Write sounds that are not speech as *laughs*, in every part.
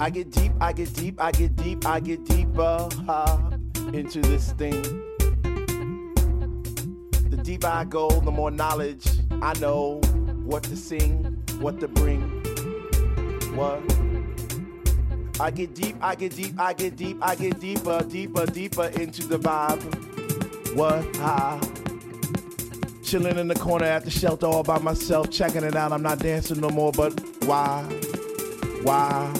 I get deep, I get deep, I get deep, I get deeper uh, into this thing. The deeper I go, the more knowledge I know what to sing, what to bring. What? I get deep, I get deep, I get deep, I get deeper, deeper, deeper into the vibe. What? Ah. Chilling in the corner at the shelter all by myself, checking it out. I'm not dancing no more, but why? Why?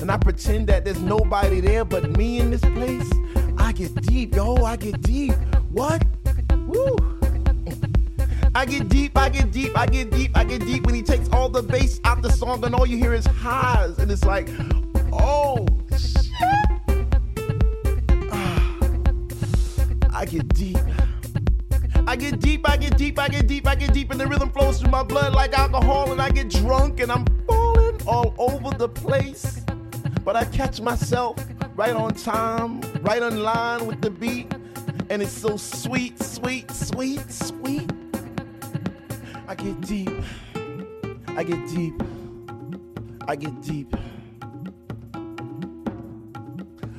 and I pretend that there's nobody there but me in this place, I get deep, yo, I get deep. What? Woo. I get deep, I get deep, I get deep, I get deep when he takes all the bass out the song and all you hear is highs. And it's like, oh, shit. I get deep. I get deep, I get deep, I get deep, I get deep, and the rhythm flows through my blood like alcohol, and I get drunk and I'm falling all over the place. But I catch myself right on time, right on line with the beat. And it's so sweet, sweet, sweet, sweet. I get deep. I get deep. I get deep.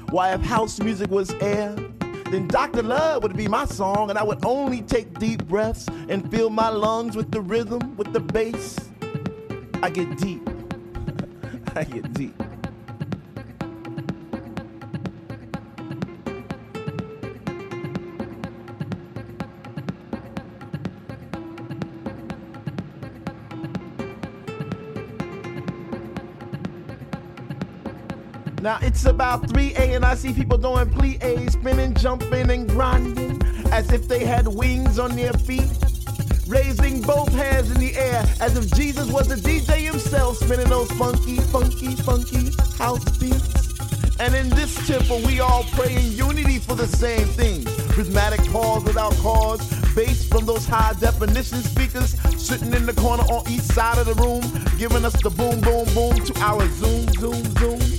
Why, if house music was air, then Dr. Love would be my song, and I would only take deep breaths and fill my lungs with the rhythm, with the bass. I get deep. *laughs* I get deep. Now it's about 3A and I see people doing plie, spinning, jumping, and grinding as if they had wings on their feet. Raising both hands in the air as if Jesus was the DJ himself, spinning those funky, funky, funky house beats. And in this temple, we all pray in unity for the same thing. Prismatic pause without cause, bass from those high definition speakers sitting in the corner on each side of the room, giving us the boom, boom, boom to our zoom, zoom, zoom.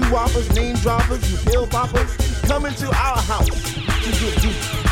you whoppers, name droppers, you pill poppers, come into our house to get deep.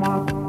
The